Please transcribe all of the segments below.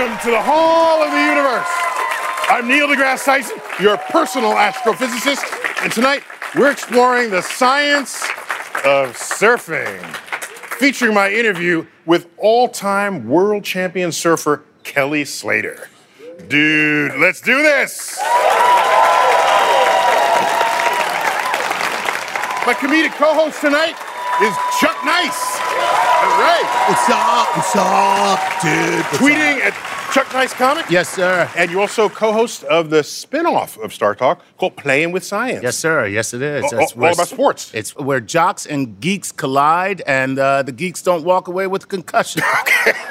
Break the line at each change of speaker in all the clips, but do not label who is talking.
Welcome to the Hall of the Universe. I'm Neil deGrasse Tyson, your personal astrophysicist, and tonight we're exploring the science of surfing, featuring my interview with all-time world champion surfer Kelly Slater. Dude, let's do this! My comedic co-host tonight is Chuck Nice. All right.
What's up? What's up, dude? What's
Tweeting at Chuck Nice Comic.
Yes, sir.
And you're also co-host of the spin-off of Star Talk called Playing with Science.
Yes, sir. Yes, it is.
All-
That's
all
where-
about sports.
It's where jocks and geeks collide, and uh, the geeks don't walk away with a concussion.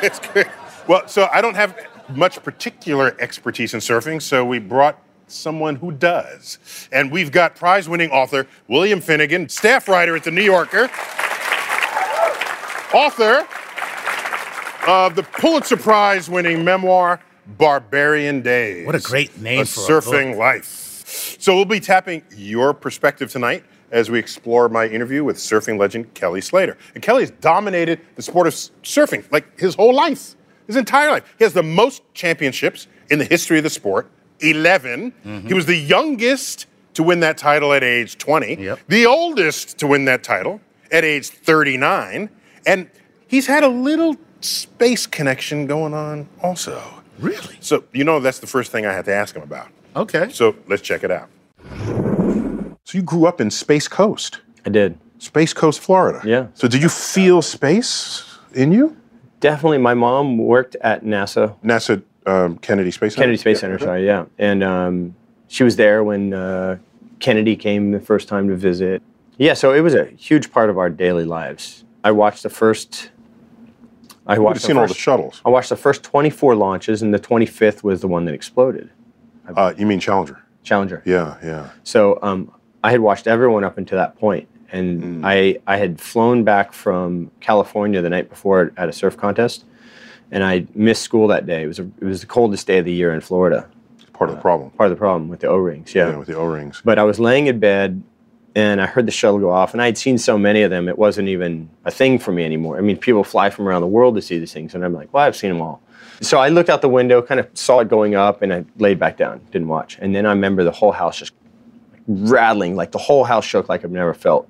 It's good. Well, so I don't have much particular expertise in surfing, so we brought someone who does. And we've got prize-winning author William Finnegan, staff writer at the New Yorker, author of the Pulitzer Prize-winning memoir Barbarian Days.
What a great name
a
for a
surfing life. So we'll be tapping your perspective tonight as we explore my interview with surfing legend Kelly Slater. And Kelly has dominated the sport of surfing like his whole life, his entire life. He has the most championships in the history of the sport, 11.
Mm-hmm.
He was the youngest to win that title at age 20,
Yep.
the oldest to win that title at age 39, and he's had a little space connection going on also.
really?
So, you know, that's the first thing I had to ask him about.
Okay.
So let's check it out. So you grew up in Space Coast,
I did.
Space Coast, Florida.
Yeah.
So did you feel space in you?
Definitely. My mom worked at NASA,
NASA um, Kennedy Space Center.
Kennedy Space
Yeah.
Center, sorry, yeah. And um, she was there when uh, Kennedy came the first time to visit. Yeah, so it was a huge part of our daily lives. I watched the first. I
You've
watched
seen all the shuttles.
I watched the first 24 launches, and the 25th was the one that exploded.
Uh, you mean Challenger?
Challenger.
Yeah, yeah.
So um, I had watched everyone up until that point, and I I had flown back from California the night before at a surf contest, and I missed school that day. It was a, it was the coldest day of the year in Florida.
Part of the problem.
Part of the problem with the O rings, yeah.
Yeah, with the O-rings.
But I was laying in bed, and I heard the shuttle go off, and I had seen so many of them, it wasn't even a thing for me anymore. I mean, people fly from around the world to see these things, and I'm like, well, I've seen them all. So I looked out the window, kind of saw it going up, and I laid back down, didn't watch. And then I remember the whole house just rattling, like the whole house shook like I've never felt.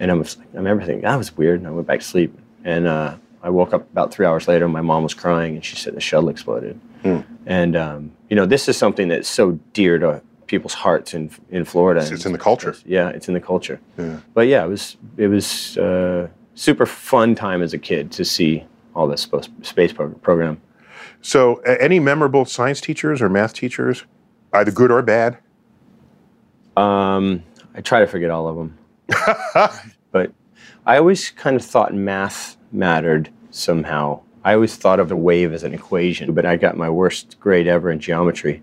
And I was, like, I remember thinking that was weird, and I went back to sleep. And uh, I woke up about three hours later. and My mom was crying, and she said the shuttle exploded. And um, you know, this is something that's so dear to people's hearts in in Florida.
It's- it's in the culture.
Yeah, it's in the culture.
Yeah.
But yeah, it was it was uh, super fun time as a kid to see all this space program.
So a- any memorable science teachers or math teachers, either good or bad?
Um, I try to forget all of them, but I always kind of thought math mattered somehow. I always thought of a wave as an equation, but I got my worst grade ever in geometry.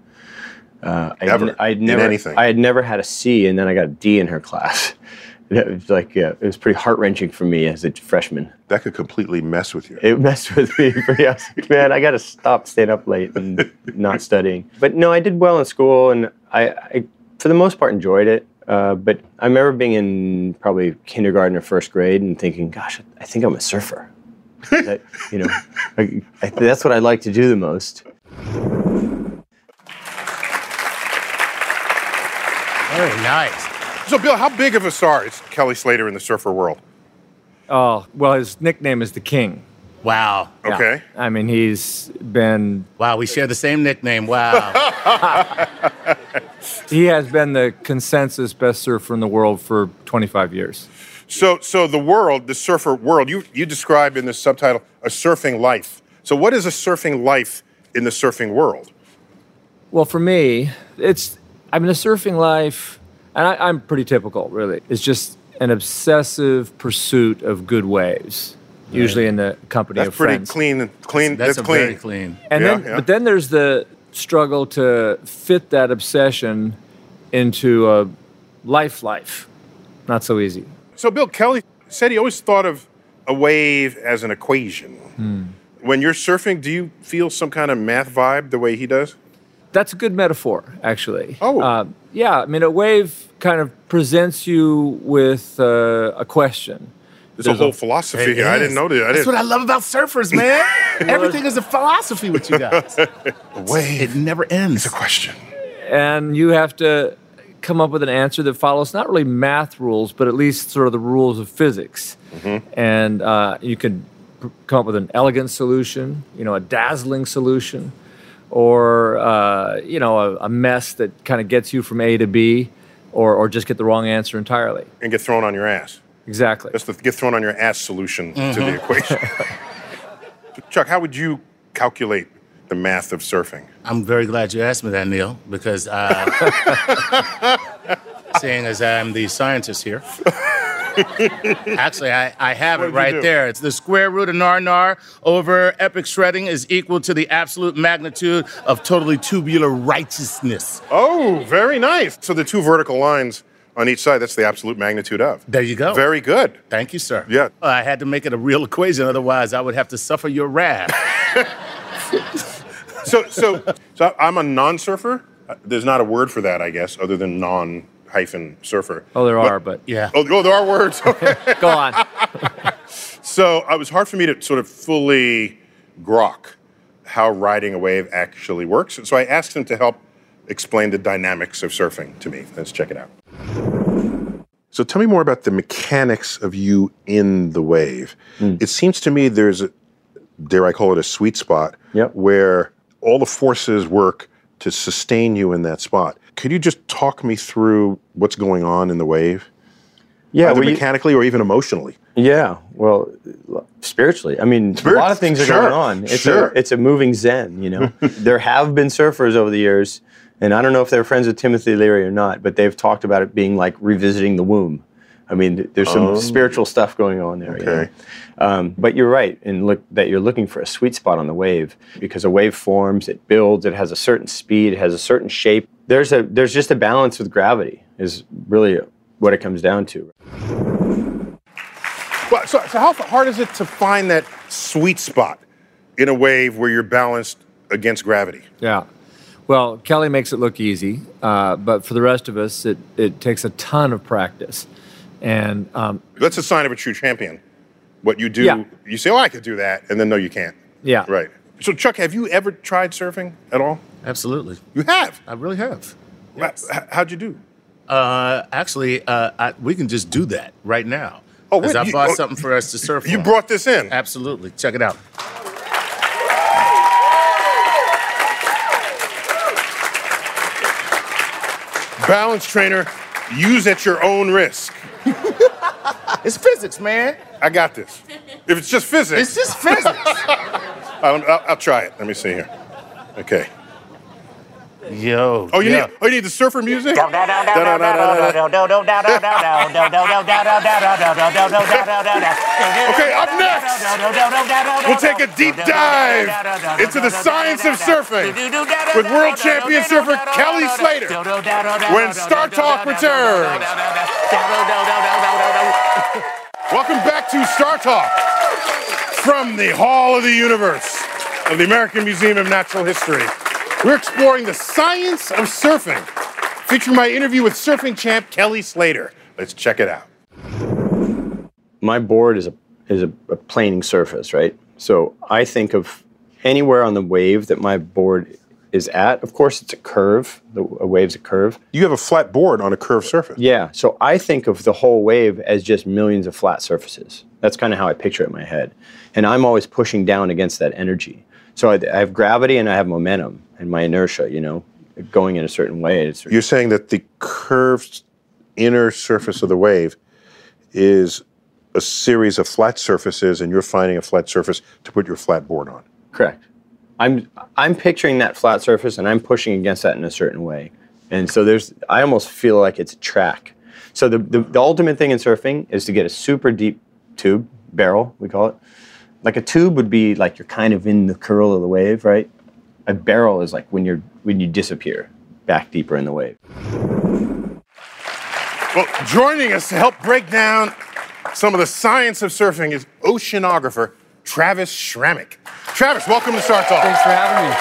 Uh, I
Ever?
I'd, I'd never,
anything?
I had never had a C, and then I got a D in her class. It was like uh, it was pretty heart wrenching for me as a freshman.
That could completely mess with you.
It messed with me. Pretty, I was like, man, I got to stop staying up late and not studying. But no, I did well in school, and I, I for the most part, enjoyed it. Uh, but I remember being in probably kindergarten or first grade and thinking, gosh, I think I'm a surfer. That, you know, I, I, that's what I like to do the most.
Very nice.
So, Bill, how big of a star is Kelly Slater in the surfer world?
Oh, well, his nickname is the King.
Wow.
Yeah.
Okay.
I mean, he's been,
Wow, we share the same nickname. Wow.
he has been the consensus best surfer in the world for 25 years.
So, so the world, the surfer world, you, you describe in the subtitle a surfing life. So, what is a surfing life in the surfing world?
Well, for me, it's, I mean, a surfing life, and I, I'm pretty typical, really. It's just an obsessive pursuit of good waves, usually in the company
That's
of
pretty
friends.
clean. Clean.
That's, clean.
That's,
a very
clean.
clean.
And
Yeah,
then,
yeah.
but then there's the struggle to fit that obsession into a life life. Not so easy.
So, Bill Kelly said he always thought of a wave as an equation.
Hmm.
When you're surfing, do you feel some kind of math vibe the way he does?
That's a good metaphor, actually.
Oh.
Uh, yeah. I mean, a wave kind of presents you with uh, a question.
There's, a whole philosophy
It
here. I didn't know that. I
That's
didn't.
what I love about surfers, man. Everything is a philosophy with you guys.
wave.
It never ends.
It's a question.
and you have to come up with an answer that follows not really math rules, but at least sort of the rules of physics. And uh, you can pr- come up with an elegant solution, you know, a dazzling solution, or uh, you know, a, a mess that kind of gets you from A to B, or or just get the wrong answer entirely.
And get thrown on your ass.
Exactly.
That's the get thrown on your ass solution to the equation. Chuck, how would you calculate the math of surfing?
I'm very glad you asked me that, Neil, because uh, seeing as I'm the scientist here, actually, I, I have
What
it right there. It's the square root of nar nar over epic shredding is equal to the absolute magnitude of totally tubular righteousness.
Oh, very nice. So the two vertical lines on each side, that's the absolute magnitude of.
There you go.
Very good.
Thank you, sir.
Yeah.
I had to make it a real equation, otherwise, I would have to suffer your wrath.
So, so, so I'm a non-surfer. Uh, There's not a word for that, I guess, other than non hyphen surfer.
oh, there are, but
yeah.
Oh, oh, there are words. Okay.
go on.
so it was hard for me to sort of fully grok how riding a wave actually works. So I asked him to help explain the dynamics of surfing to me. Let's check it out. So tell me more about the mechanics of you in the wave. Hmm. It seems to me there's, a, dare I call it a sweet spot,
Yep.
where all the forces work to sustain you in that spot. Could you just talk me through what's going on in the wave,
Yeah,
either
well, you-
mechanically or even emotionally?
Yeah, well, spiritually. I mean, a lot of things are
Sure,
going on. It's
sure.
a it's a moving zen. You know, there have been surfers over the years, and I don't know if they're friends with Timothy Leary or not, but they've talked about it being like revisiting the womb. I mean, there's some spiritual stuff going on there. you know.
Oh. Okay.
Um, but you're right in look that you're looking for a sweet spot on the wave because a wave forms, it builds, it has a certain speed, it has a certain shape. There's a there's just a balance with gravity is really what it comes down to.
Well, so, so how hard is it to find that sweet spot in a wave where you're balanced against gravity?
Yeah. Well, Kelly makes it look easy, uh, but for the rest of us, it, it takes a ton of practice. And um,
That's a sign of a true champion. What you do,
Yeah.
you say, "Oh, I could do that," and then no, you can't.
yeah,
Right. So, Chuck, have you ever tried surfing at all?
Absolutely.
You have.
I really have.
H- How'd you do?
Uh, actually, uh, I, we can just do that right now.
Oh,
Because
wait,
I
you-
bought
oh,
something for us to surf
You
on.
brought this in.
Absolutely. Check it out.
Balance trainer, use at your own risk.
It's physics, man.
I got this. If it's just physics,
It's just physics.
I'll, I'll, I'll try it. Let me see here. Okay.
Yo.
Oh, you
yeah.
need oh, you need the surfer music? Okay, up next, we'll take a deep dive into the science of surfing with world champion surfer Kelly Slater when Star Talk returns. Welcome back to Star Talk from the Hall of the Universe of the American Museum of Natural History. We're exploring the science of surfing, featuring my interview with surfing champ Kelly Slater. Let's check it out.
my board is a is a, a planing surface, right? So I think of anywhere on the wave that my board is at. Of course, it's a curve. The a wave's a curve.
You have a flat board on a curved surface.
Yeah. So I think of the whole wave as just millions of flat surfaces. That's kind of how I picture it in my head, and I'm always pushing down against that energy. So I, I have gravity and I have momentum and my inertia. You know, going in a certain way. It's,
You're saying that the curved inner surface of the wave is a series of flat surfaces, and you're finding a flat surface to put your flat board on.
Correct. I'm I'm picturing that flat surface and I'm pushing against that in a certain way. And so there's I almost feel like it's a track. So the, the, the ultimate thing in surfing is to get a super deep tube, barrel, we call it. Like a tube would be like you're kind of in the curl of the wave, right? A barrel is like when you're when you disappear back deeper in the wave.
Well, joining us to help break down some of the science of surfing is oceanographer Travis Schrammick. Travis, welcome to Star Talk.
Thanks for having me.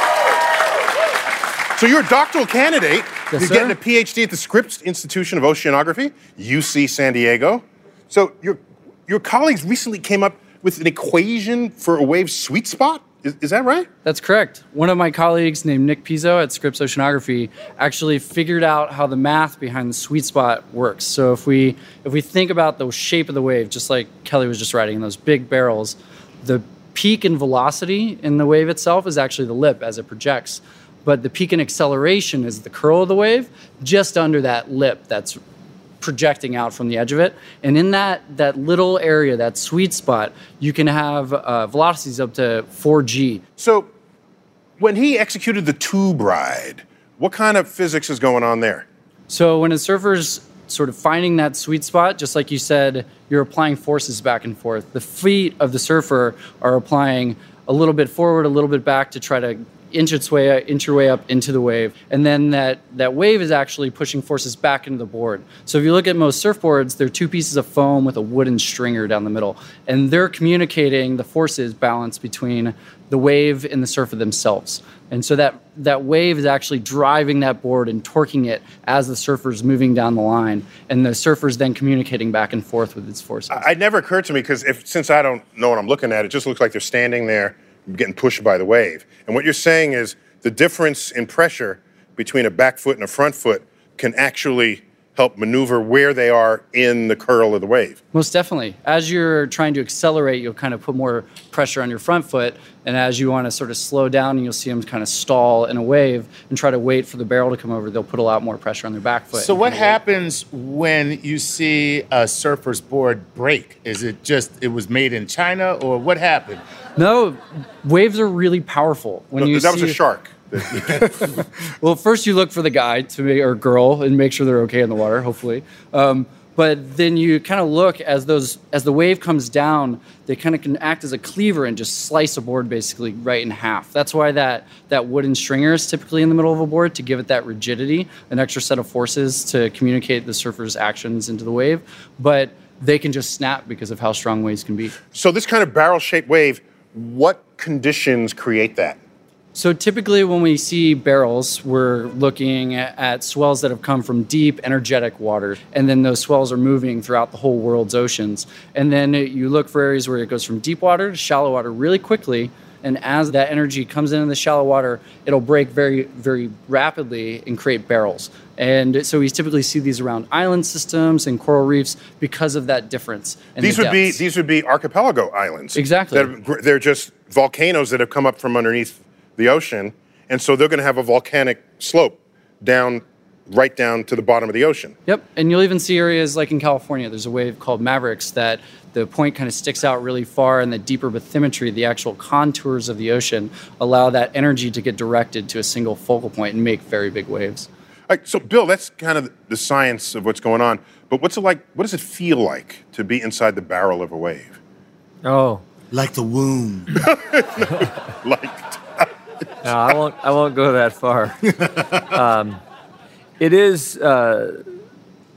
So you're a doctoral candidate.
Yes,
you're
sir.
getting a PhD at the Scripps Institution of Oceanography, UC San Diego. So your your colleagues recently came up with an equation for a wave sweet spot. Is, is that right?
That's correct. One of my colleagues named Nick Pizzo at Scripps Oceanography actually figured out how the math behind the sweet spot works. So if we if we think about the shape of the wave, just like Kelly was just writing in those big barrels, the peak in velocity in the wave itself is actually the lip as it projects. But the peak in acceleration is the curl of the wave, just under that lip that's projecting out from the edge of it. And in that that little area, that sweet spot, you can have uh, velocities up to 4G.
So when he executed the tube ride, what kind of physics is going on there?
So when a surfer's sort of finding that sweet spot, just like you said, you're applying forces back and forth. The feet of the surfer are applying a little bit forward, a little bit back to try to inch its way inch your way up into the wave. And then that that wave is actually pushing forces back into the board. So if you look at most surfboards, they're two pieces of foam with a wooden stringer down the middle. And they're communicating the forces balance between the wave and the surfer themselves. And so that that wave is actually driving that board and torquing it as the surfer's moving down the line, and the surfer's then communicating back and forth with its forces.
It never occurred to me because if since I don't know what I'm looking at, it just looks like they're standing there getting pushed by the wave. And what you're saying is the difference in pressure between a back foot and a front foot can actually help maneuver where they are in the curl of the wave.
Most definitely. As you're trying to accelerate, you'll kind of put more pressure on your front foot. And as you want to sort of slow down, and you'll see them kind of stall in a wave and try to wait for the barrel to come over, they'll put a lot more pressure on their back foot.
So what
kind of wait.
happens when you see a surfer's board break? Is it just it was made in China, or what happened?
No, waves are really powerful. When you
that was a shark.
Well, first you look for the guy to make, or girl and make sure they're okay in the water, hopefully. Um, but then you kind of look as those as the wave comes down, they kind of can act as a cleaver and just slice a board basically right in half. That's why that that wooden stringer is typically in the middle of a board to give it that rigidity, an extra set of forces to communicate the surfer's actions into the wave. But they can just snap because of how strong waves can be.
So this kind of barrel-shaped wave, what conditions create that?
So typically, when we see barrels, we're looking at, swells that have come from deep, energetic water, and then those swells are moving throughout the whole world's oceans. And then you look for areas where it goes from deep water to shallow water really quickly. And as that energy comes into the shallow water, it'll break very, very rapidly and create barrels. And so we typically see these around island systems and coral reefs because of that difference.
These
the
would be these would be archipelago islands.
Exactly.
That they're just volcanoes that have come up from underneath the ocean, and so they're going to have a volcanic slope down right down to the bottom of the ocean.
Yep, and you'll even see areas like in California. There's a wave called Mavericks that the point kind of sticks out really far, and the deeper bathymetry, the actual contours of the ocean, allow that energy to get directed to a single focal point and make very big waves.
All right, so, Bill, that's kind of the science of what's going on. But what's it like? What does it feel like to be inside the barrel of a wave?
Oh,
Like the womb.
Like,
no, I won't. I won't go that far. um, it is uh,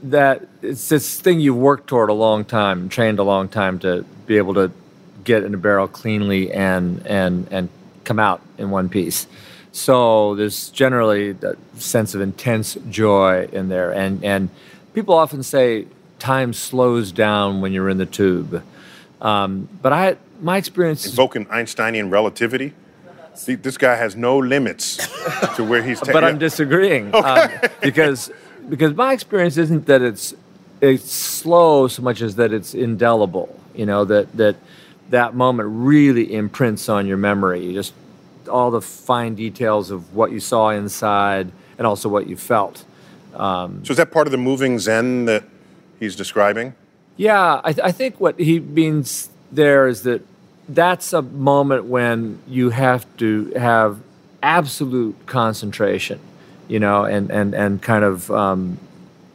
that it's this thing you've worked toward a long time, trained a long time to be able to get in a barrel cleanly and and and come out in one piece. So there's generally that sense of intense joy in there, and and people often say time slows down when you're in the tube, um, but I my experience
invoking Einsteinian relativity. See, this guy has no limits to where he's taking.
but I'm disagreeing um, because because my experience isn't that it's it's slow so much as that it's indelible. You know that that that moment really imprints on your memory. You just all the fine details of what you saw inside and also what you felt.
So is that part of the moving Zen that he's describing?
Yeah, I, th- I think what he means there is that that's a moment when you have to have absolute concentration, you know, and, and, and kind of um,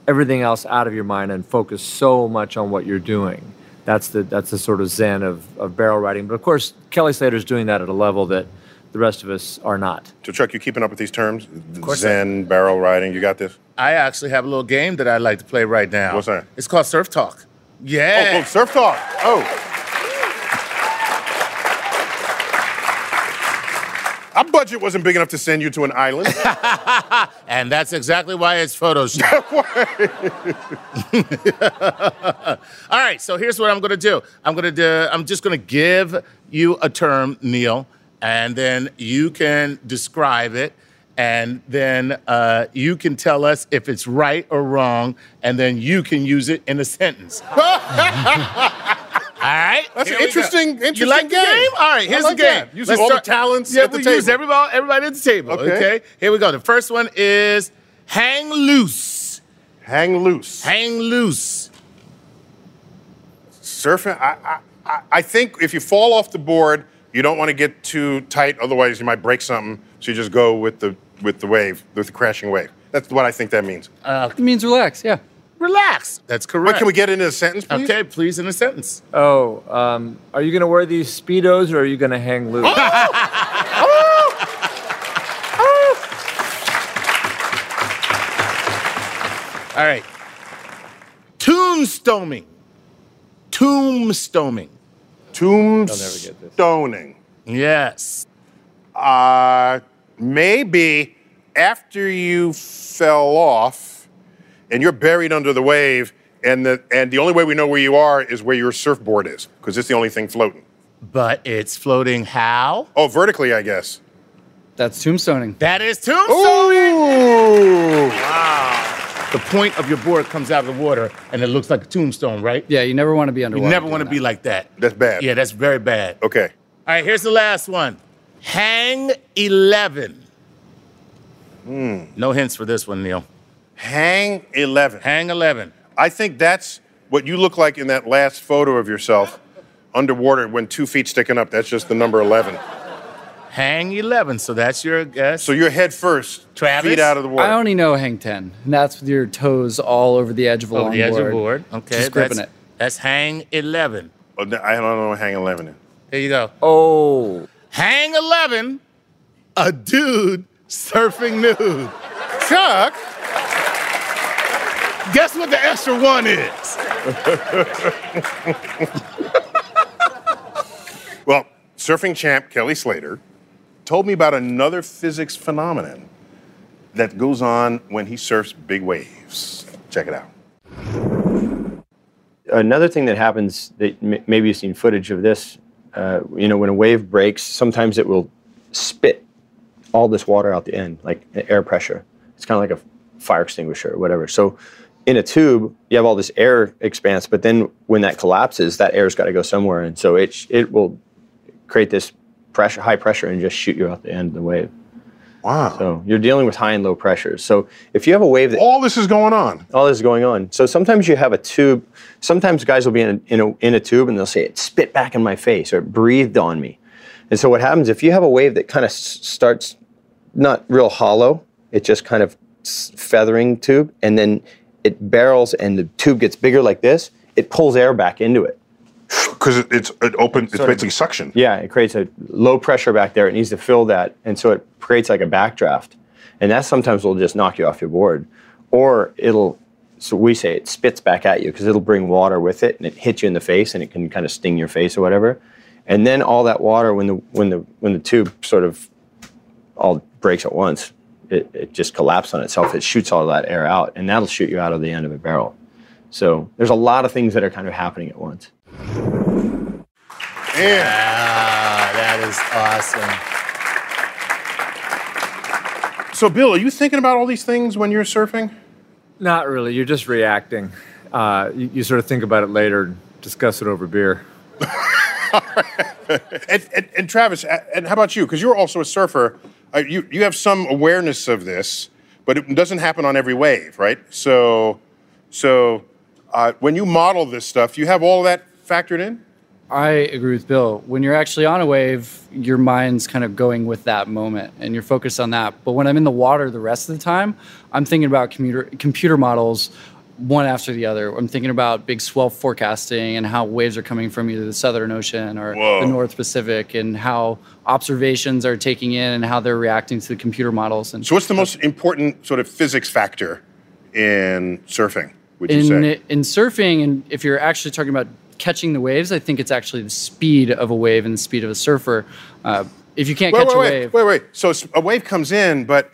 everything else out of your mind and focus so much on what you're doing. That's the, that's the sort of zen of, of barrel riding. But of course, Kelly Slater's doing that at a level that the rest of us are not.
So, Chuck, you keeping up with these terms?
course I
Zen, barrel riding. You got this?
I actually have a little game that I'd like to play right now.
What's that?
It's called Surf Talk.
Oh,
Yeah.
oh, surf talk. Oh. Budget wasn't big enough to send you to an island.
And that's exactly why it's Photoshop. All right, so here's what I'm going to do. I'm going to do, I'm just going to give you a term, Neil, and then you can describe it, and then uh, you can tell us if it's right or wrong, and then you can use it in a sentence. All right.
That's
here
an
we go.
interesting-
You
interesting
like the
game.
game? All right, here's
like
the game.
that. Using all the talents
Yeah,
at the
we use everybody, everybody at the table.
Okay.
okay. Here we go. The first one is hang loose.
Hang loose.
Hang loose.
Surfing, I, I, I- I think if you fall off the board, you don't want to get too tight, otherwise you might break something. So you just go with the with the wave, with the crashing wave. That's what I think that means.
Uh, it means relax, yeah.
Relax. That's correct.
Wait, can we get into a sentence, please?
Okay, please in a sentence.
Oh, um, are you going to wear these Speedos or are you going to hang loose?
All right. Tombstoning. Tombstoning.
Tombstoning.
Yes.
Uh, maybe after you fell off and you're buried under the wave, and the and the only way we know where you are is where your surfboard is, because it's the only thing floating.
But it's floating how?
Oh, vertically, I guess.
That's tombstoning.
That is tombstoning.
Ooh. Wow.
The point of your board comes out of the water and it looks like a tombstone, right?
Yeah, you never want to be underwater.
You
never
want to be like that.
That's bad.
Yeah, that's very bad.
Okay.
All right, here's the last one. Hang 11. Hmm. No hints for this one, Neil.
Hang 11.
Hang 11.
I think that's what you look like in that last photo of yourself underwater when two feet sticking up. That's just the number 11.
Hang 11. So that's your guess.
So you're head first,
Travis?
feet out of the water.
I only know hang 10, and that's with your toes all over the edge of a
over the edge of the board. Okay,
Just gripping
that's,
it.
that's
hang 11.
Oh, I don't know what hang 11 is.
There you go.
oh,
Hang 11, a dude surfing nude.
Chuck!
Guess what the extra one is?
Well, surfing champ Kelly Slater told me about another physics phenomenon that goes on when he surfs big waves. Check it out.
another thing that happens that m- maybe you've seen footage of this uh, you know when a wave breaks sometimes it will spit all this water out the end like air pressure it's kind of like a fire extinguisher or whatever so in a tube you have all this air expanse but then when that collapses that air's got to go somewhere and so it it will create this pressure high pressure and just shoot you out the end of the wave
Wow.
So you're dealing with high and low pressures. So if you have a wave that
All this is going on.
all this is going on. So sometimes you have a tube. Sometimes guys will be in a, in a, in a tube and they'll say, it spit back in my face or it breathed on me. And so what happens if you have a wave that kind of s- starts not real hollow, it just kind of feathering tube, and then it barrels and the tube gets bigger like this, it pulls air back into it.
Because it, it's it open. It's
Sort of-
basically suction.
Yeah, it creates a low pressure back there. It needs to fill that, and so it creates like a backdraft, and that sometimes will just knock you off your board, or it'll. So we say it spits back at you because it'll bring water with it, and it hits you in the face, and it can kind of sting your face or whatever, and then all that water when the when the when the tube sort of all breaks at once, it, it just collapses on itself. It shoots all that air out, and that'll shoot you out of the end of a barrel. So there's a lot of things that are kind of happening at once.
And
Ah, that is awesome.
so, Bill, are you thinking about all these things when you're surfing?
Not really. You're just reacting. Uh, you, you sort of think about it later and discuss it over beer.
And, and, and Travis, and how about you? Because you're also a surfer. Uh, you you have some awareness of this, but it doesn't happen on every wave, right? So, so uh, when you model this stuff, you have all that factored in.
I agree with Bill. When you're actually on a wave, your mind's kind of going with that moment and you're focused on that. But when I'm in the water the rest of the time, I'm thinking about computer computer models one after the other. I'm thinking about big swell forecasting and how waves are coming from either the Southern Ocean or
Whoa.
the North Pacific and how observations are taking in and how they're reacting to the computer models. And
So, what's the most important sort of physics factor in surfing? Would you
in
say?
in surfing and if you're actually talking about catching the waves i think it's actually the speed of a wave and the speed of a surfer uh, if you can't
Wait,
catch
wait,
a wave
wait, wait. So a wave comes in, but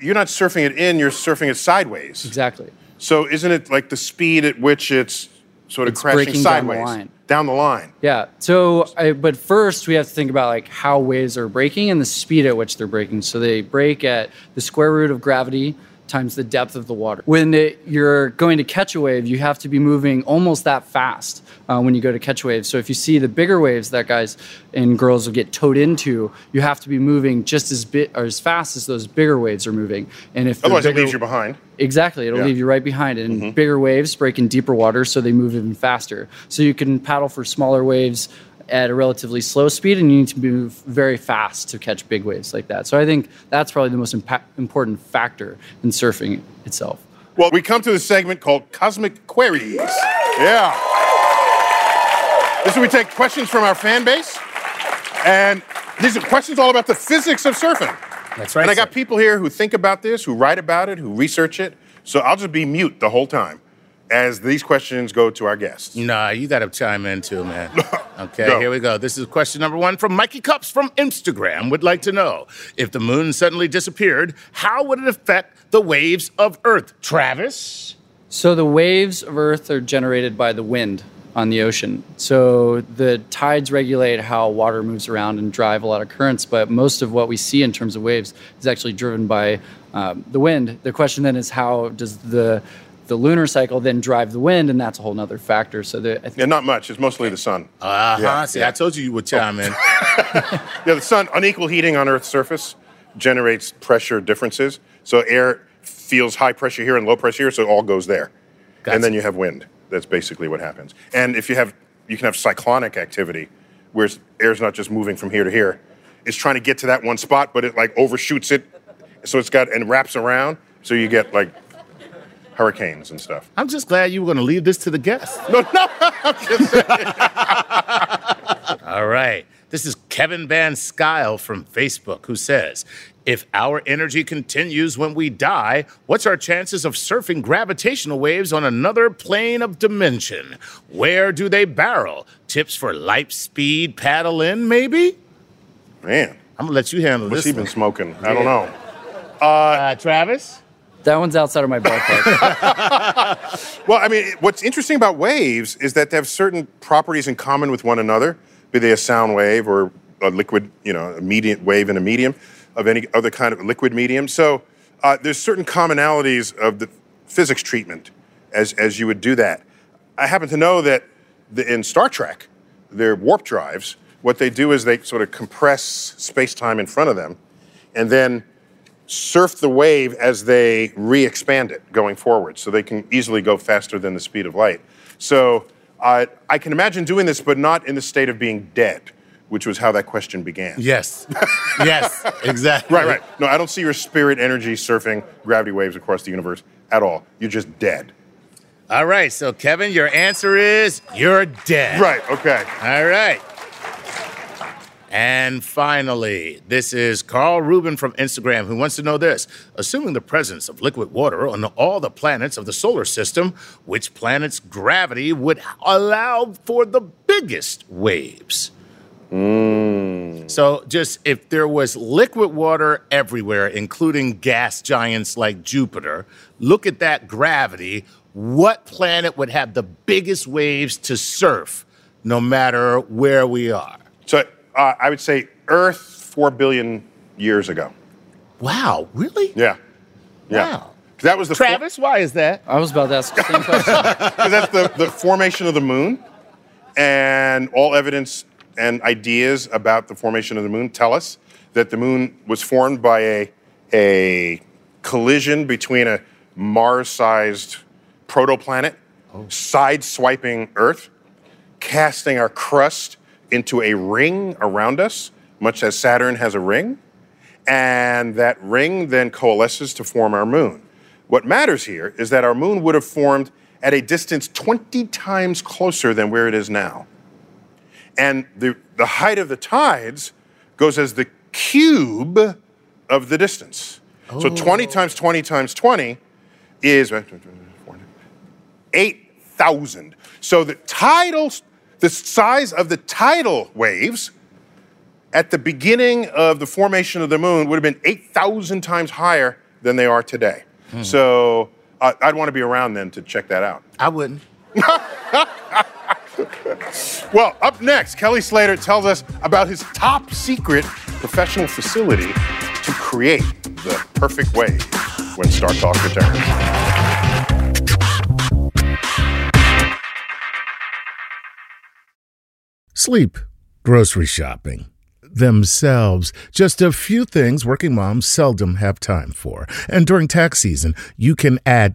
you're not surfing it in; you're surfing it sideways.
exactly
So, isn't it like the speed at which it's sort of
It's
crashing
breaking down the
sideways?
line.
down the line?
yeah. So I, but first we have to think about like how waves are breaking and the speed at which they're breaking. So they break at the square root of gravity times the depth of the water. When it, you're going to catch a wave you have to be moving almost that fast uh, when you go to catch waves so if you see the bigger waves that guys and girls will get towed into you have to be moving just as bit or as fast as those bigger waves are moving and if
Otherwise, it
bigger-
leaves you behind.
Exactly. It'll
Yeah. Mm-hmm.
leave you right behind. And bigger waves break in deeper water, so they move even faster. So you can paddle for smaller waves at a relatively slow speed, and you need to move very fast to catch big waves like that. So I think that's probably the most impa- important factor in surfing itself.
Well, we come to the segment called Cosmic Queries. Yeah. This is where we take questions from our fan base, and these are questions all about the physics of surfing.
That's right.
And I got
sir.
people here who think about this, who write about it, who research it. So I'll just be mute the whole time as these questions go to our guests.
Nah, you got to chime in too, man. Okay,
Go.
here we go. This is question number one from Mikey Cups from Instagram. Would like to know if the moon suddenly disappeared, how would it affect the waves of Earth? Travis?
So the waves of Earth are generated by the wind on the ocean. So the tides regulate how water moves around and drive a lot of currents, but most of what we see in terms of waves is actually driven by um, the wind. The question then is how does the the lunar cycle then drive the wind, and that's a whole nother factor. So the, I think
Yeah, not much. It's mostly the sun.
Uh huh.
Yeah,
See,
yeah.
I told you you would chime in.
Yeah, the sun, unequal heating on Earth's surface generates pressure differences. So air feels high pressure here and low pressure here, so it all goes there.
Gotcha.
And then you have wind. That's basically what happens. And if you have, you can have cyclonic activity, where air's not just moving from here to here. It's trying to get to that one spot, but it like overshoots it. So it's got, and wraps around. So you get like hurricanes and stuff.
I'm just glad you were going to leave this to the guests.
No, no, I'm just.
All right. This is Kevin Van Skyle from Facebook who says, if our energy continues when we die, what's our chances of surfing gravitational waves on another plane of dimension? Where do they barrel? Tips for light speed paddle in, maybe?
Man,
I'm gonna let you handle
what's
this.
he been
one.
smoking? I don't know.
Uh, Travis?
that one's outside of my ballpark.
Well, I mean, what's interesting about waves is that they have certain properties in common with one another, be they a sound wave or a liquid, you know, a medium wave in a medium of any other kind of liquid medium. So uh, there's certain commonalities of the physics treatment as, as you would do that. I happen to know that the, in Star Trek, their warp drives, what they do is they sort of compress space time in front of them, and then surf the wave as they re-expand it going forward, so they can easily go faster than the speed of light. So uh, I can imagine doing this, but not in the state of being dead, which was how that question began.
Yes. yes, exactly.
Right, right. No, I don't see your spirit energy surfing gravity waves across the universe at all. You're just dead.
All right, so Kevin, your answer is you're dead.
Right, okay.
All right. And finally, this is Carl Rubin from Instagram who wants to know this. Assuming the presence of liquid water on all the planets of the solar system, which planet's gravity would allow for the biggest waves? So, just if there was liquid water everywhere, including gas giants like Jupiter, look at that gravity. What planet would have the biggest waves to surf no matter where we are?
So uh, I would say Earth four billion years ago.
Wow, really?
Yeah. Yeah.
Wow.
'Cause That was the for-
Travis, why is that?
I was about to ask the same question.
'cause that's the, the formation of the moon, and all evidence and ideas about the formation of the moon tell us that the moon was formed by a, a collision between a Mars-sized protoplanet oh. side-swiping Earth, casting our crust into a ring around us, much as Saturn has a ring, and that ring then coalesces to form our moon. What matters here is that our moon would have formed at a distance 20 times closer than where it is now. And the, the height of the tides goes as the cube of the distance. So 20 times 20 times 20 is 8,000. So the tidal, the size of the tidal waves at the beginning of the formation of the moon would have been 8,000 times higher than they are today. So uh, I'd want to be around then to check that out.
I wouldn't.
Well, up next, Kelly Slater tells us about his top secret professional facility to create the perfect wave when Star Talk returns.
Sleep, grocery shopping, themselves, just a few things working moms seldom have time for. And during tax season, you can add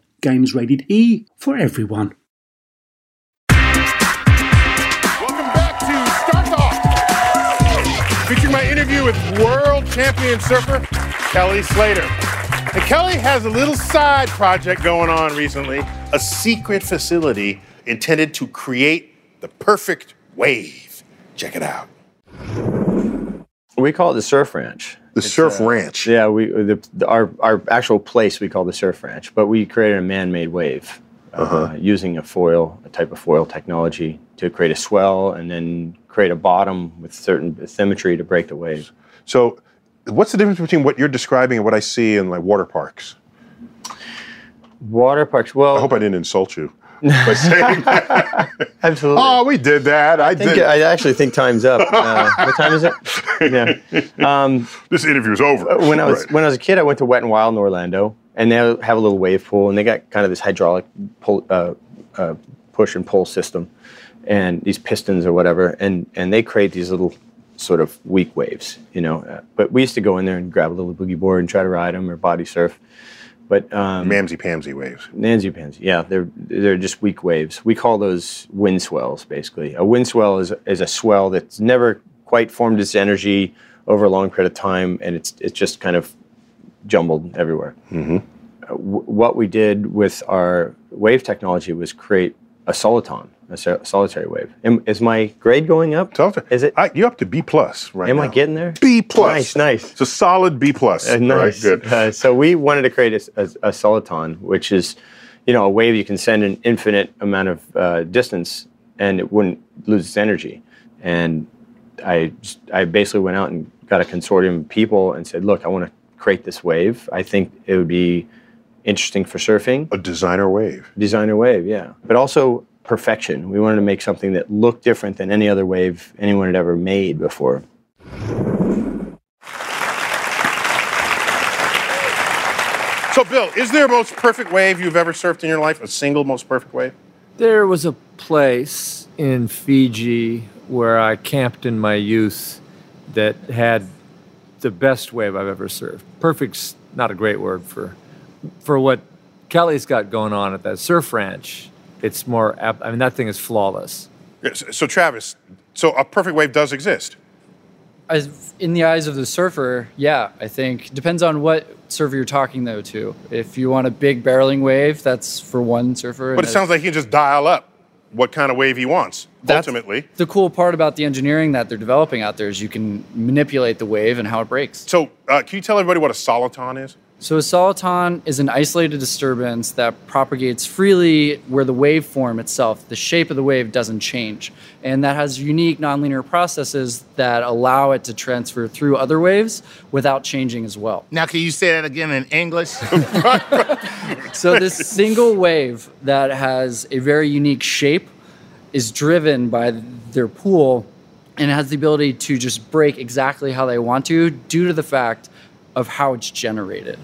Games rated E for everyone.
Welcome back to Star Talk, featuring my interview with world champion surfer Kelly Slater. And Kelly has a little side project going on recently, a secret facility intended to create the perfect wave. Check it out.
We call it the Surf Ranch.
The Surf Ranch.
Yeah, we the, the, our our actual place we call the Surf Ranch, but we created a man-made wave uh, using a foil, a type of foil technology to create a swell and then create a bottom with certain bathymetry to break the wave.
So, what's the difference between what you're describing and what I see in like water parks?
Water parks. Well,
I hope I didn't insult you by saying that.
absolutely.
Oh, we did that. I,
I, think,
did.
I actually think time's up. Uh, what time is it? Yeah. Um,
this interview's over.
when I was
Right.
when I was a kid, I went to Wet and Wild in Orlando, and they have a little wave pool, and they got kind of this hydraulic pull, uh, uh, push and pull system, and these pistons or whatever, and and they create these little sort of weak waves, you know. Uh, but we used to go in there and grab a little boogie board and try to ride them or body surf. But um,
Mamsy Pamsy waves.
Nancy pansy, yeah, they're they're just weak waves. We call those wind swells, basically. A wind swell is is a swell that's never quite formed its energy over a long period of time, and it's it's just kind of jumbled everywhere. Mm-hmm. w- what we did with our wave technology was create a soliton, a solitary wave. Am, is my grade going up?
Tell
Is it?
I, you're up to B plus right
am
now.
I getting there?
B plus?
Nice, nice.
It's a solid B plus.
Uh, nice.
Right, good.
Uh, so we wanted to create a, a, a soliton, which is, you know, a wave you can send an infinite amount of uh, distance, and it wouldn't lose its energy. And I, I basically went out and got a consortium of people and said, look, I want to create this wave. I think it would be interesting for surfing.
A designer wave.
Designer wave, yeah. But also perfection. We wanted to make something that looked different than any other wave anyone had ever made before.
So, Bill, is there a most perfect wave you've ever surfed in your life? A single most perfect wave?
There was a place in Fiji where I camped in my youth that had the best wave I've ever surfed. Perfect's not a great word for for what Kelly's got going on at that surf ranch. It's more. I mean, that thing is flawless.
Yes, So, Travis, so a perfect wave does exist.
As in the eyes of the surfer, yeah, I think depends on what surfer you're talking though to. If you want a big barreling wave, that's for one surfer.
But it sounds like he can just dial up what kind of wave he wants,
That's
ultimately.
the cool part about the engineering that they're developing out there is you can manipulate the wave and how it breaks.
So, uh, can you tell everybody what a soliton is?
So a soliton is an isolated disturbance that propagates freely where the waveform itself, the shape of the wave doesn't change. And that has unique nonlinear processes that allow it to transfer through other waves without changing as well.
Now, can you say that again in English?
So this single wave that has a very unique shape is driven by their pool and has the ability to just break exactly how they want to due to the fact of how it's generated.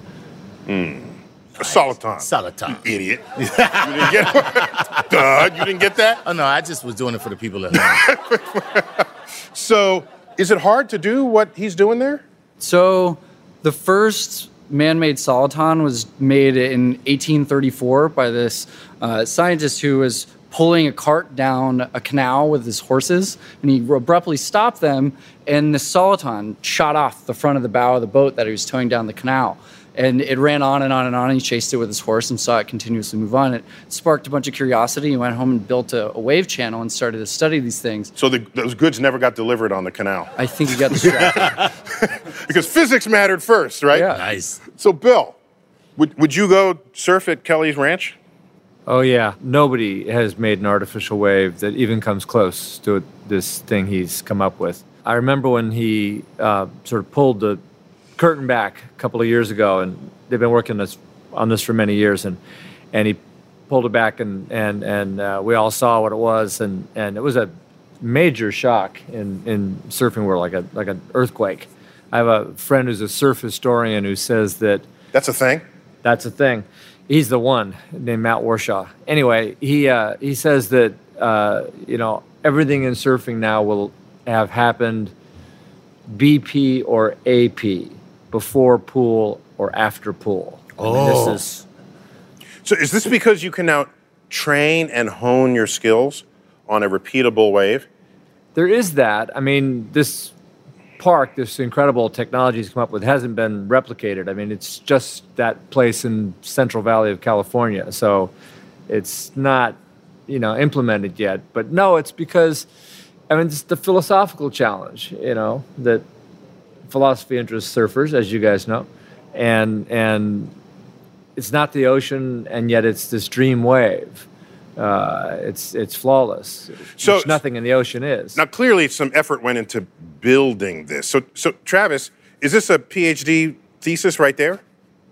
A soliton.
Soliton.
Idiot. you didn't get Duh, you didn't get that?
Oh no, I just was doing it for the people at home.
So, is it hard to do what he's doing there?
So the first man-made soliton was made in 1834 by this uh, scientist who was pulling a cart down a canal with his horses, and he abruptly stopped them, and the soliton shot off the front of the bow of the boat that he was towing down the canal. And it ran on and on and on. And he chased it with his horse and saw it continuously move on. It sparked a bunch of curiosity. He went home and built a, a wave channel and started to study these things.
So, the, those goods never got delivered on the canal
I think he got distracted.
because physics mattered first, right?
Yeah.
nice.
So, Bill, would, would you go surf at Kelly's Ranch?
Oh yeah, nobody has made an artificial wave that even comes close to this thing he's come up with. I remember when he uh, sort of pulled the curtain back a couple of years ago, and they've been working this, on this for many years, and and he pulled it back, and and and uh, we all saw what it was, and and it was a major shock in in surfing world, like a like an earthquake. I have a friend who's a surf historian who says that
That's a thing.
that's a thing. He's the one named Matt Warshaw. Anyway, he uh, he says that uh, you know everything in surfing now will have happened BP or AP before pool or after pool. I mean,
Oh.
this is
So is this because you can now train and hone your skills on a repeatable wave?
there is that. I mean, this park, this incredible technology he's come up with, hasn't been replicated. I mean, it's just that place in Central Valley of California, so it's not, you know, implemented yet. But no, it's because, I mean, it's the philosophical challenge, you know, that philosophy interests surfers, as you guys know, and and it's not the ocean, and yet it's this dream wave. Uh, it's it's flawless.
So-
nothing in the ocean is.
Now, clearly, some effort went into building this. So, so Travis, is this a PhD thesis right there?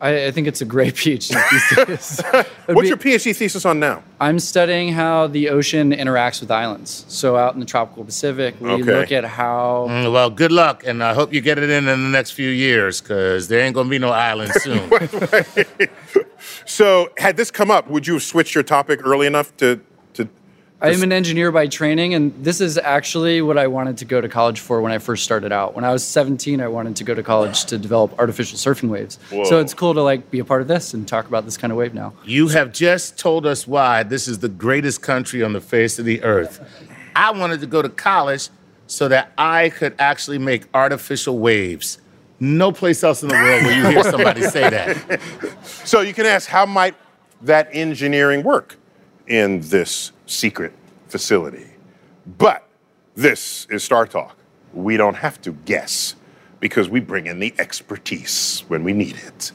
I, I think it's a great PhD thesis.
What's
be-
your PhD thesis on now?
I'm studying how the ocean interacts with islands. So out in the tropical Pacific, we
Okay.
look at how
Mm, Well, good luck, and I hope you get it in in the next few years, because there ain't gonna be no islands soon.
So, had this come up, would you have switched your topic early enough to to?
I'm an engineer by training, and this is actually what I wanted to go to college for when I first started out. When I was 17, I wanted to go to college to develop artificial surfing waves.
Whoa.
So it's cool to like be a part of this and talk about this kind of wave now.
you have just told us why this is the greatest country on the face of the earth. I wanted to go to college so that I could actually make artificial waves. No place else in the world will you hear somebody say that.
So you can ask, how might that engineering work in this secret facility? But this is Star Talk. We don't have to guess because we bring in the expertise when we need it.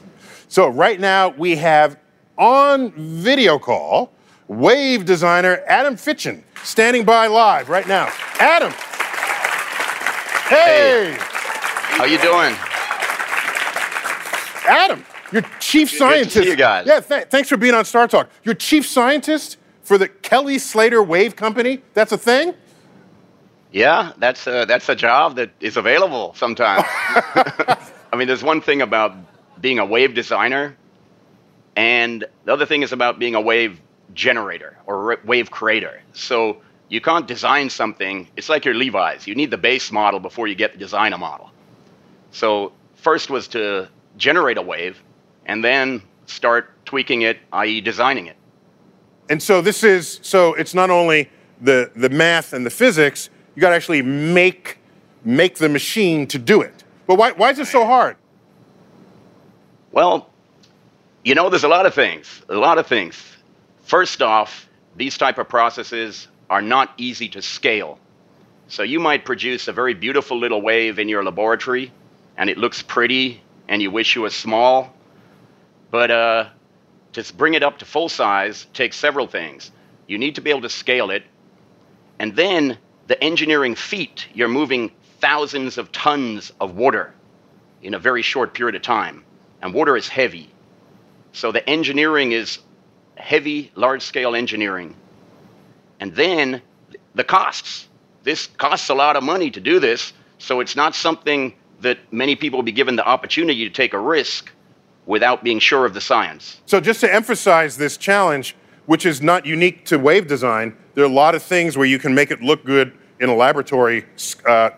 So right now we have on video call wave designer Adam Fincham standing by live right now. Adam. Hey,
How you doing?
Adam, you're chief
to
scientist.
see you guys.
Yeah, th- thanks for being on Star Talk. You're chief scientist for the Kelly Slater Wave Company. That's a thing?
Yeah, that's a, that's a job that is available sometimes. I mean, there's one thing about being a wave designer, and the other thing is about being a wave generator or wave creator. So you can't design something. It's like your Levi's. You need the base model before you get the designer model. So first was to generate a wave, and then start tweaking it, i.e., designing it.
And so this is so it's not only the the math and the physics, you got to actually make make the machine to do it. But why why is it so hard?
Well, you know, there's a lot of things. A lot of things. First off, these type of processes are not easy to scale. So you might produce a very beautiful little wave in your laboratory, and it looks pretty, and you wish you was small. But uh, to bring it up to full size takes several things. You need to be able to scale it, and then the engineering feat. You're moving thousands of tons of water in a very short period of time, and water is heavy. So the engineering is heavy, large scale engineering. And then the costs. This costs a lot of money to do this, so it's not something that many people will be given the opportunity to take a risk without being sure of the science.
So just to emphasize this challenge, which is not unique to wave design, there are a lot of things where you can make it look good in a laboratory, uh,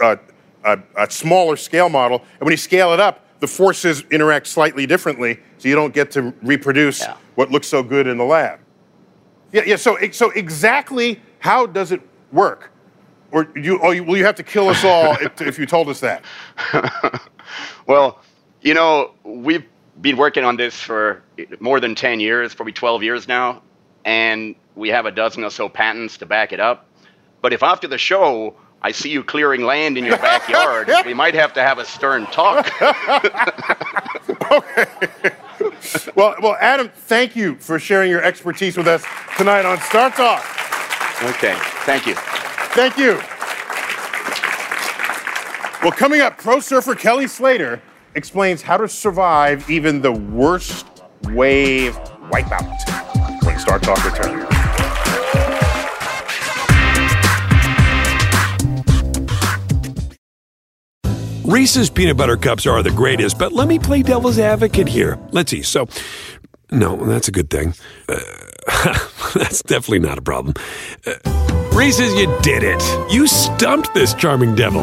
uh, a, a smaller scale model, and when you scale it up, the forces interact slightly differently, so you don't get to reproduce
Yeah.
what looks so good in the lab. Yeah, yeah. So, so exactly how does it work? Or you, oh, you, will you have to kill us all if, if you told us that?
Well, you know, we've been working on this for more than 10 years, probably 12 years now, and we have a dozen or so patents to back it up. But if after the show I see you clearing land in your backyard, we might have to have a stern talk. Okay.
Well, well, Adam, thank you for sharing your expertise with us tonight on Star Talk.
okay, thank you.
Thank you. Well, coming up, pro surfer Kelly Slater explains how to survive even the worst wave wipeout when Star Talk returns.
Reese's peanut butter cups are the greatest, but let me play devil's advocate here. Let's see. So, No, that's a good thing. Uh, that's definitely not a problem. Uh, Reese's, you did it. You stumped this charming devil.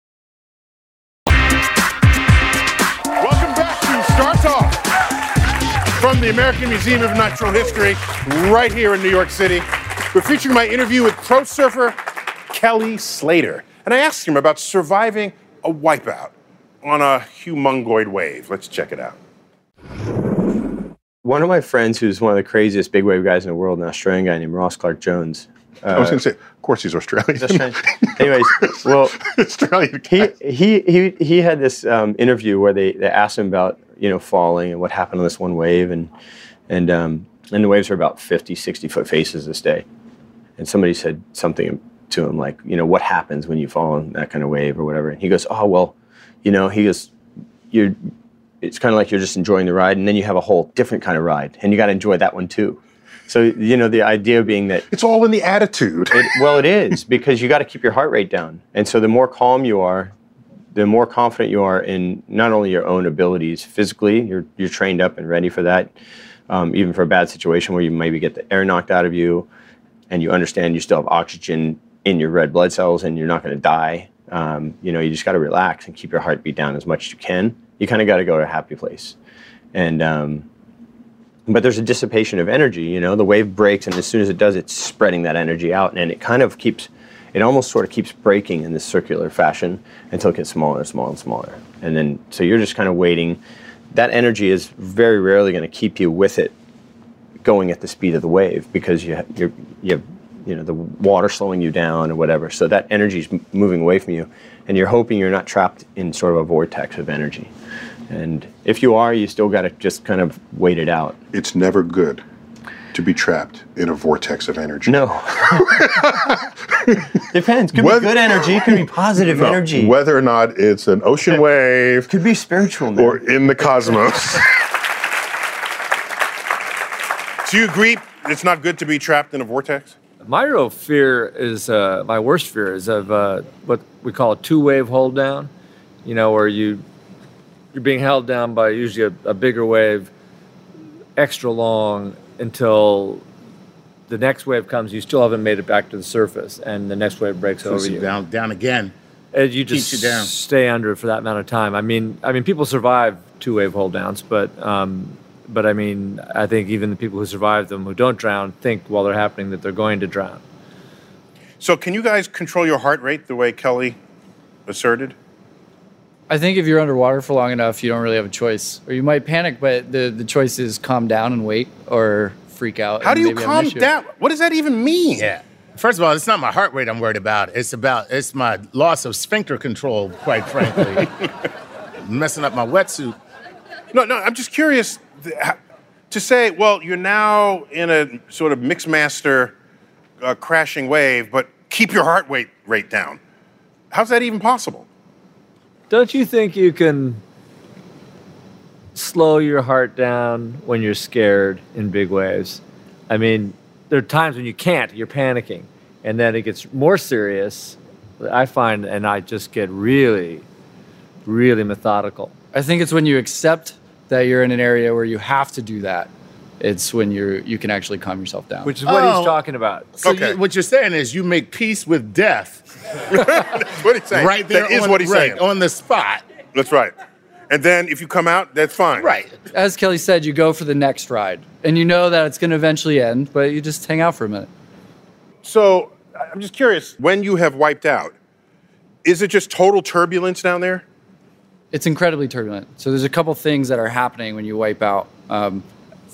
From the American Museum of Natural History, right here in New York City. We're featuring my interview with pro surfer Kelly Slater. And I asked him about surviving a wipeout on a humongoid wave. Let's check it out.
One of my friends, who's one of the craziest big wave guys in the world, an Australian guy named Ross Clarke-Jones.
I was going to say, of course he's Australian.
He's Australian. Anyways, well,
Australian
he, he he he had this um, interview where they, they asked him about you know falling and what happened on this one wave and and um, and the waves are about 50, 60 foot faces this day, and somebody said something to him like you know what happens when you fall in that kind of wave or whatever, and he goes oh well, you know he goes you're it's kind of like you're just enjoying the ride and then you have a whole different kind of ride and you got to enjoy that one too. So you know the idea being that
it's all in the attitude.
It, well, it is because you got to keep your heart rate down, and so the more calm you are, the more confident you are in not only your own abilities physically, you're you're trained up and ready for that, um, even for a bad situation where you maybe get the air knocked out of you, and you understand you still have oxygen in your red blood cells and you're not going to die. Um, you know, you just got to relax and keep your heartbeat down as much as you can. You kind of got to go to a happy place, and um, but there's a dissipation of energy. You know, the wave breaks, and as soon as it does, it's spreading that energy out, and it kind of keeps, it almost sort of keeps breaking in this circular fashion until it gets smaller and smaller and smaller, and then so you're just kind of waiting. That energy is very rarely going to keep you with it, going at the speed of the wave because you you're you have you know the water slowing you down or whatever. So that energy is moving away from you, and you're hoping you're not trapped in sort of a vortex of energy. And if you are, you still got to just kind of wait it out.
It's never good to be trapped in a vortex of energy.
No. Depends. Could
Whether-
be good energy. Could be positive
No,
energy.
Whether or not it's an ocean wave,
could be spiritual,
or in the cosmos. Do you agree it's not good to be trapped in a vortex?
My real fear is uh, my worst fear is of uh, what we call a two-wave hold down. You know, where you you're being held down by usually a, a bigger wave, extra long until the next wave comes. You still haven't made it back to the surface, and the next wave breaks
Puts
over
you
you.
down, down again.
And you just
Keeps you down.
stay under for that amount of time. I mean, I mean, people survive two wave hold downs, but um, but I mean, I think even the people who survive them who don't drown think while they're happening that they're going to drown.
So, can you guys control your heart rate the way Kelly asserted?
I think if you're underwater for long enough, you don't really have a choice. Or you might panic, but the, the choice is calm down and wait or freak out.
How do you
maybe have an
calm down? What does that even mean?
Yeah. First of all, it's not my heart rate I'm worried about. It's about it's my loss of sphincter control, quite frankly. Messing up my wetsuit.
No, no, I'm just curious to say, well, you're now in a sort of mixed master uh, crashing wave, but keep your heart rate rate down. How's that even possible?
Don't you think you can slow your heart down when you're scared in big waves? I mean, there are times when you can't, you're panicking, and then it gets more serious. I find, and I just get really, really methodical.
I think it's when you accept that you're in an area where you have to do that. It's when you're you can actually calm yourself down.
Which is what
Oh.
he's talking about.
So you- what you're saying is you make peace with death
That's what he's saying.
right there
That is
on,
what he's
right,
saying.
on the spot.
That's right. And then if you come out, that's fine.
Right. As Kelly said, you go for the next ride, and you know that it's going to eventually end, but you just hang out for a minute.
So I'm just curious, when you have wiped out, is it just total turbulence down there?
It's incredibly turbulent. So there's a couple things that are happening when you wipe out. Um,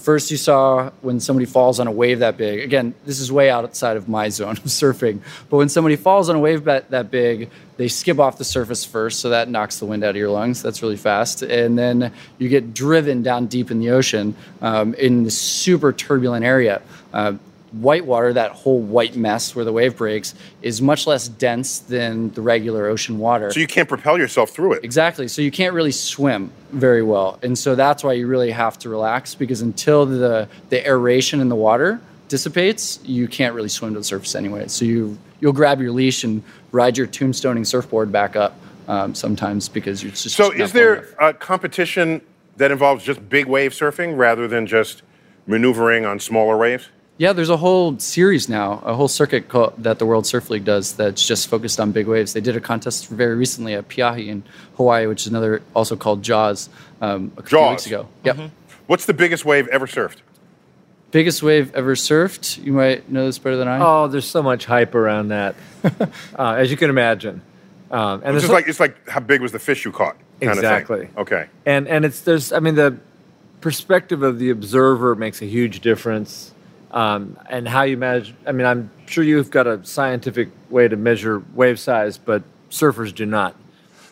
first, you saw when somebody falls on a wave that big. Again, this is way outside of my zone of surfing. But when somebody falls on a wave that, that big, they skip off the surface first, so that knocks the wind out of your lungs. That's really fast. And then you get driven down deep in the ocean um, in this super turbulent area. Uh, whitewater, that whole white mess where the wave breaks, is much less dense than the regular ocean water.
So you can't propel yourself through it.
Exactly. So you can't really swim very well. And so that's why you really have to relax because until the, the aeration in the water dissipates, you can't really swim to the surface anyway. So you, you'll grab your leash and ride your tombstoning surfboard back up um, sometimes because you're just.
So is there a competition that involves just big wave surfing rather than just maneuvering on smaller waves?
Yeah, there's a whole series now, a whole circuit called, that the World Surf League does that's just focused on big waves. They did a contest very recently at Peahi in Hawaii, which is another also called Jaws, um, a couple
Jaws.
weeks ago. Yep.
What's the biggest wave ever surfed?
Biggest wave ever surfed. You might know this better than I.
Oh, there's so much hype around that, uh, as you can imagine. Um, and
it's
there's
just like it's like how big was the fish you caught? Kind
Exactly.
Of thing. Okay.
and and it's there's I mean the perspective of the observer makes a huge difference, um, and how you manage. I mean, I'm sure you've got a scientific way to measure wave size, but surfers do not.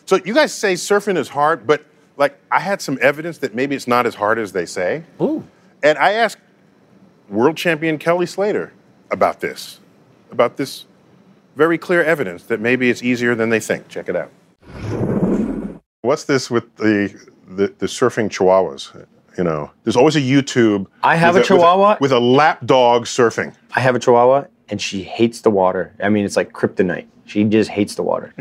So you guys say surfing is hard, but like I had some evidence that maybe it's not as hard as they say.
Ooh.
And I asked world champion Kelly Slater about this, about this very clear evidence that maybe it's easier than they think. Check it out. What's this with the the, the surfing chihuahuas? You know, there's always a YouTube.
I have
with
a chihuahua.
with a, with a lap dog surfing.
I have a chihuahua, and she hates the water. I mean, it's like kryptonite. She just hates the water.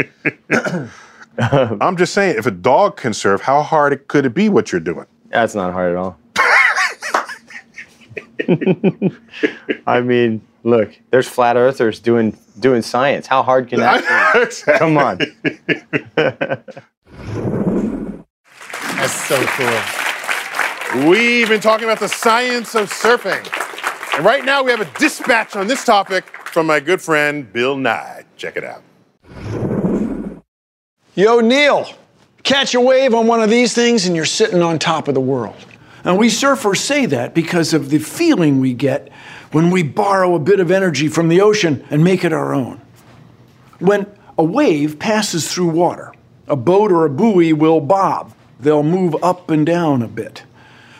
I'm just saying, if a dog can surf, how hard could it be what you're doing?
That's not hard at all. I mean, look, there's flat earthers doing doing science. How hard can that be? Come on.
That's so cool.
We've been talking about the science of surfing. And right now we have a dispatch on this topic from my good friend Bill Nye. Check it out.
Yo, Neil, catch a wave on one of these things and you're sitting on top of the world. And we surfers say that because of the feeling we get when we borrow a bit of energy from the ocean and make it our own. When a wave passes through water, a boat or a buoy will bob. They'll move up and down a bit.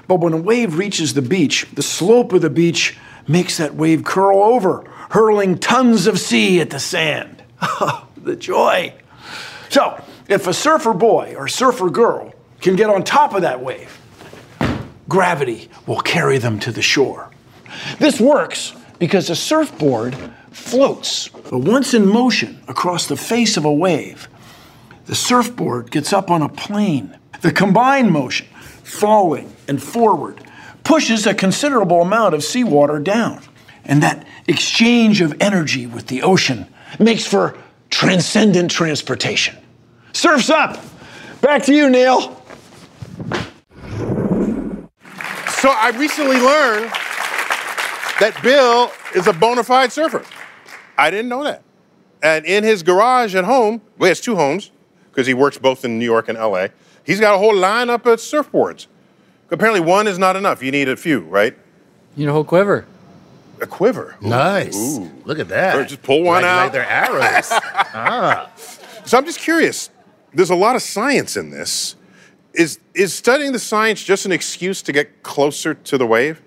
But when a wave reaches the beach, the slope of the beach makes that wave curl over, hurling tons of sea at the sand. Oh, the joy. So, if a surfer boy or surfer girl can get on top of that wave, gravity will carry them to the shore. This works because a surfboard floats, but once in motion across the face of a wave, the surfboard gets up on a plane. The combined motion, falling and forward, pushes a considerable amount of seawater down. And that exchange of energy with the ocean makes for transcendent transportation. Surf's up! Back to you, Neil.
So I recently learned that Bill is a bona fide surfer. I didn't know that. And in his garage at home, well, he has two homes because he works both in New York and LA. He's got a whole lineup of surfboards. Apparently, one is not enough. You need a few, right?
You need a whole quiver.
A quiver.
Nice.
Ooh.
Look at that.
Or just pull one
like,
out.
Like they're arrows. ah.
So I'm just curious. There's a lot of science in this. Is is studying the science just an excuse to get closer to the wave?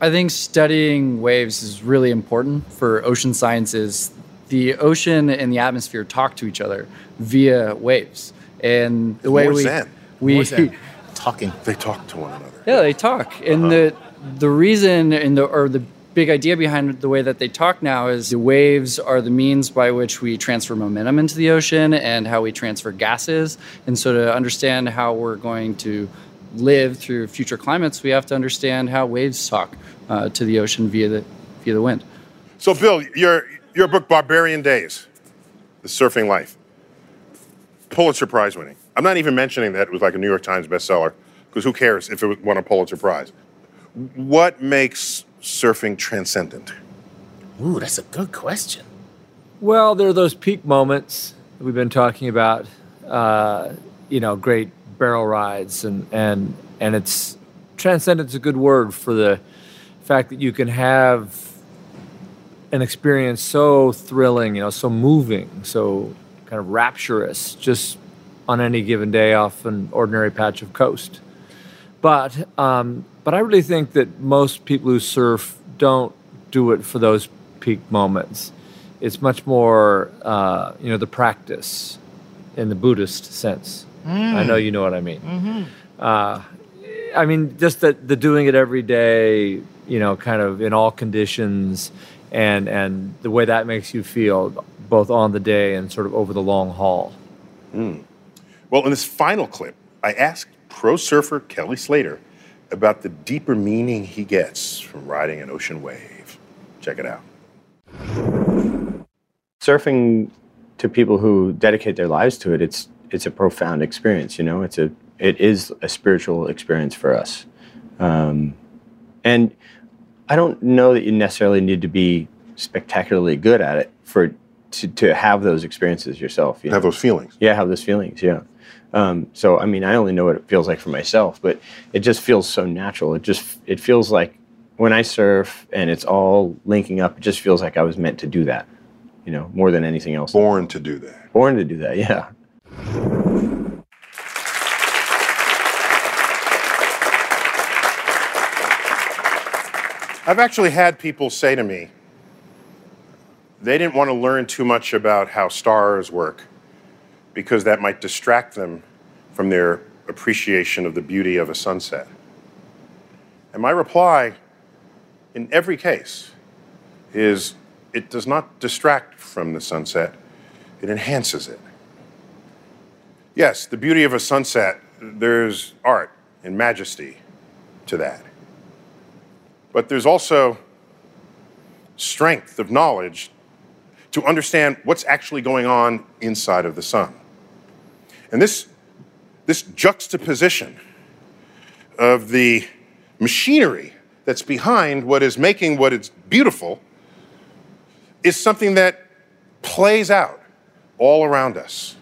I think studying waves is really important for ocean sciences. The ocean and the atmosphere talk to each other via waves, and the way
More
we
zen.
we
More zen.
talking.
They talk to one another.
yeah they talk, and the the reason and the or the big idea behind the way that they talk now is the waves are the means by which we transfer momentum into the ocean and how we transfer gases, and so to understand how we're going to live through future climates, we have to understand how waves talk uh, to the ocean via the via the wind.
So, Bill, your your book, Barbarian Days, the surfing life. Pulitzer Prize winning. I'm not even mentioning that it was like a New York Times bestseller, because who cares if it won a Pulitzer Prize? What makes surfing transcendent?
Ooh, that's a good question.
Well, there are those peak moments that we've been talking about. Uh, you know, great barrel rides, and and and it's transcendent's a good word for the fact that you can have an experience so thrilling, you know, so moving, so kind of rapturous, just on any given day off an ordinary patch of coast. But um, but I really think that most people who surf don't do it for those peak moments. It's much more, uh, you know, the practice in the Buddhist sense.
Mm.
I know you know what I mean.
Mm-hmm.
Uh, I mean, just the, the doing it every day, you know, kind of in all conditions, and and the way that makes you feel, both on the day and sort of over the long haul.
Mm. Well, in this final clip, I asked pro surfer Kelly Slater about the deeper meaning he gets from riding an ocean wave. Check it out.
Surfing to people who dedicate their lives to it, it's it's a profound experience. You know, it's a it is a spiritual experience for us, um, and I don't know that you necessarily need to be spectacularly good at it for to, to have those experiences yourself. You
Have those feelings.
Yeah, have those feelings. Yeah. Um, so I mean, I only know what it feels like for myself, but it just feels so natural. It just it feels like when I surf and it's all linking up, it just feels like I was meant to do that. You know, more than anything else.
Born to do that.
Born to do that. Yeah.
I've actually had people say to me they didn't want to learn too much about how stars work because that might distract them from their appreciation of the beauty of a sunset. And my reply in every case is it does not distract from the sunset, it enhances it. Yes, the beauty of a sunset, there's art and majesty to that. But there's also strength of knowledge to understand what's actually going on inside of the sun. And this, this juxtaposition of the machinery that's behind what is making what is beautiful is something that plays out all around us,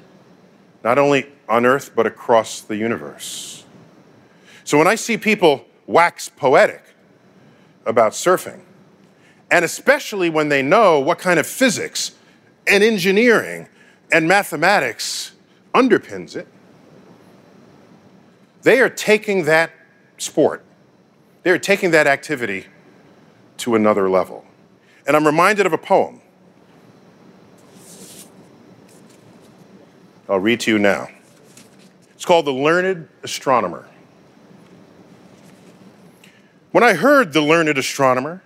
not only on Earth, but across the universe. So when I see people wax poetic about surfing, and especially when they know what kind of physics and engineering and mathematics underpins it, they are taking that sport, they are taking that activity to another level. And I'm reminded of a poem. I'll read to you now. It's called The Learned Astronomer. When I heard the learned astronomer,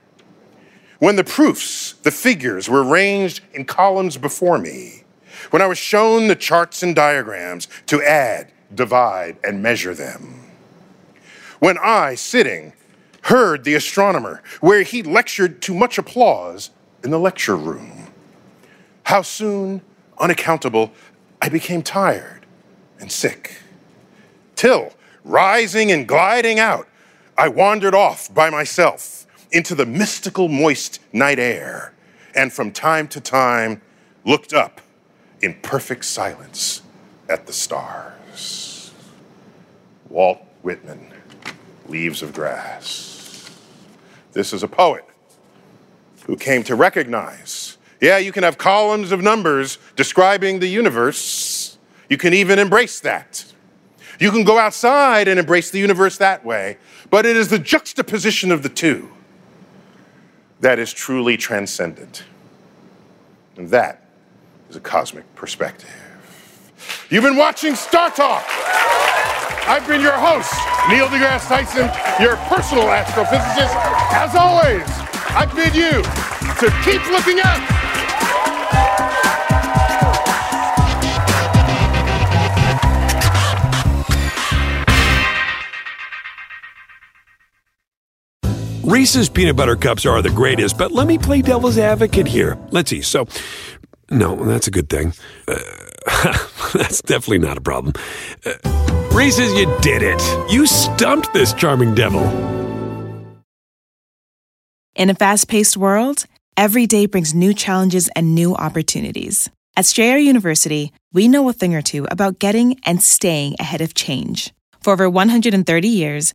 when the proofs, the figures were ranged in columns before me, when I was shown the charts and diagrams to add, divide, and measure them, when I, sitting, heard the astronomer where he lectured to much applause in the lecture room, how soon, unaccountable, I became tired and sick, till, rising and gliding out, I wandered off by myself into the mystical, moist night air, and from time to time looked up in perfect silence at the stars. Walt Whitman, Leaves of Grass. This is a poet who came to recognize yeah, you can have columns of numbers describing the universe. You can even embrace that. You can go outside and embrace the universe that way, but it is the juxtaposition of the two that is truly transcendent. And that is a cosmic perspective. You've been watching Star Talk. I've been your host, Neil deGrasse Tyson, your personal astrophysicist. As always, I bid you to keep looking up.
Reese's peanut butter cups are the greatest, but let me play devil's advocate here. Let's see. So, No, that's a good thing. Uh, that's definitely not a problem. Uh, Reese's, you did it. You stumped this charming devil.
In a fast paced world, every day brings new challenges and new opportunities. At Strayer University, we know a thing or two about getting and staying ahead of change. For over 130 years,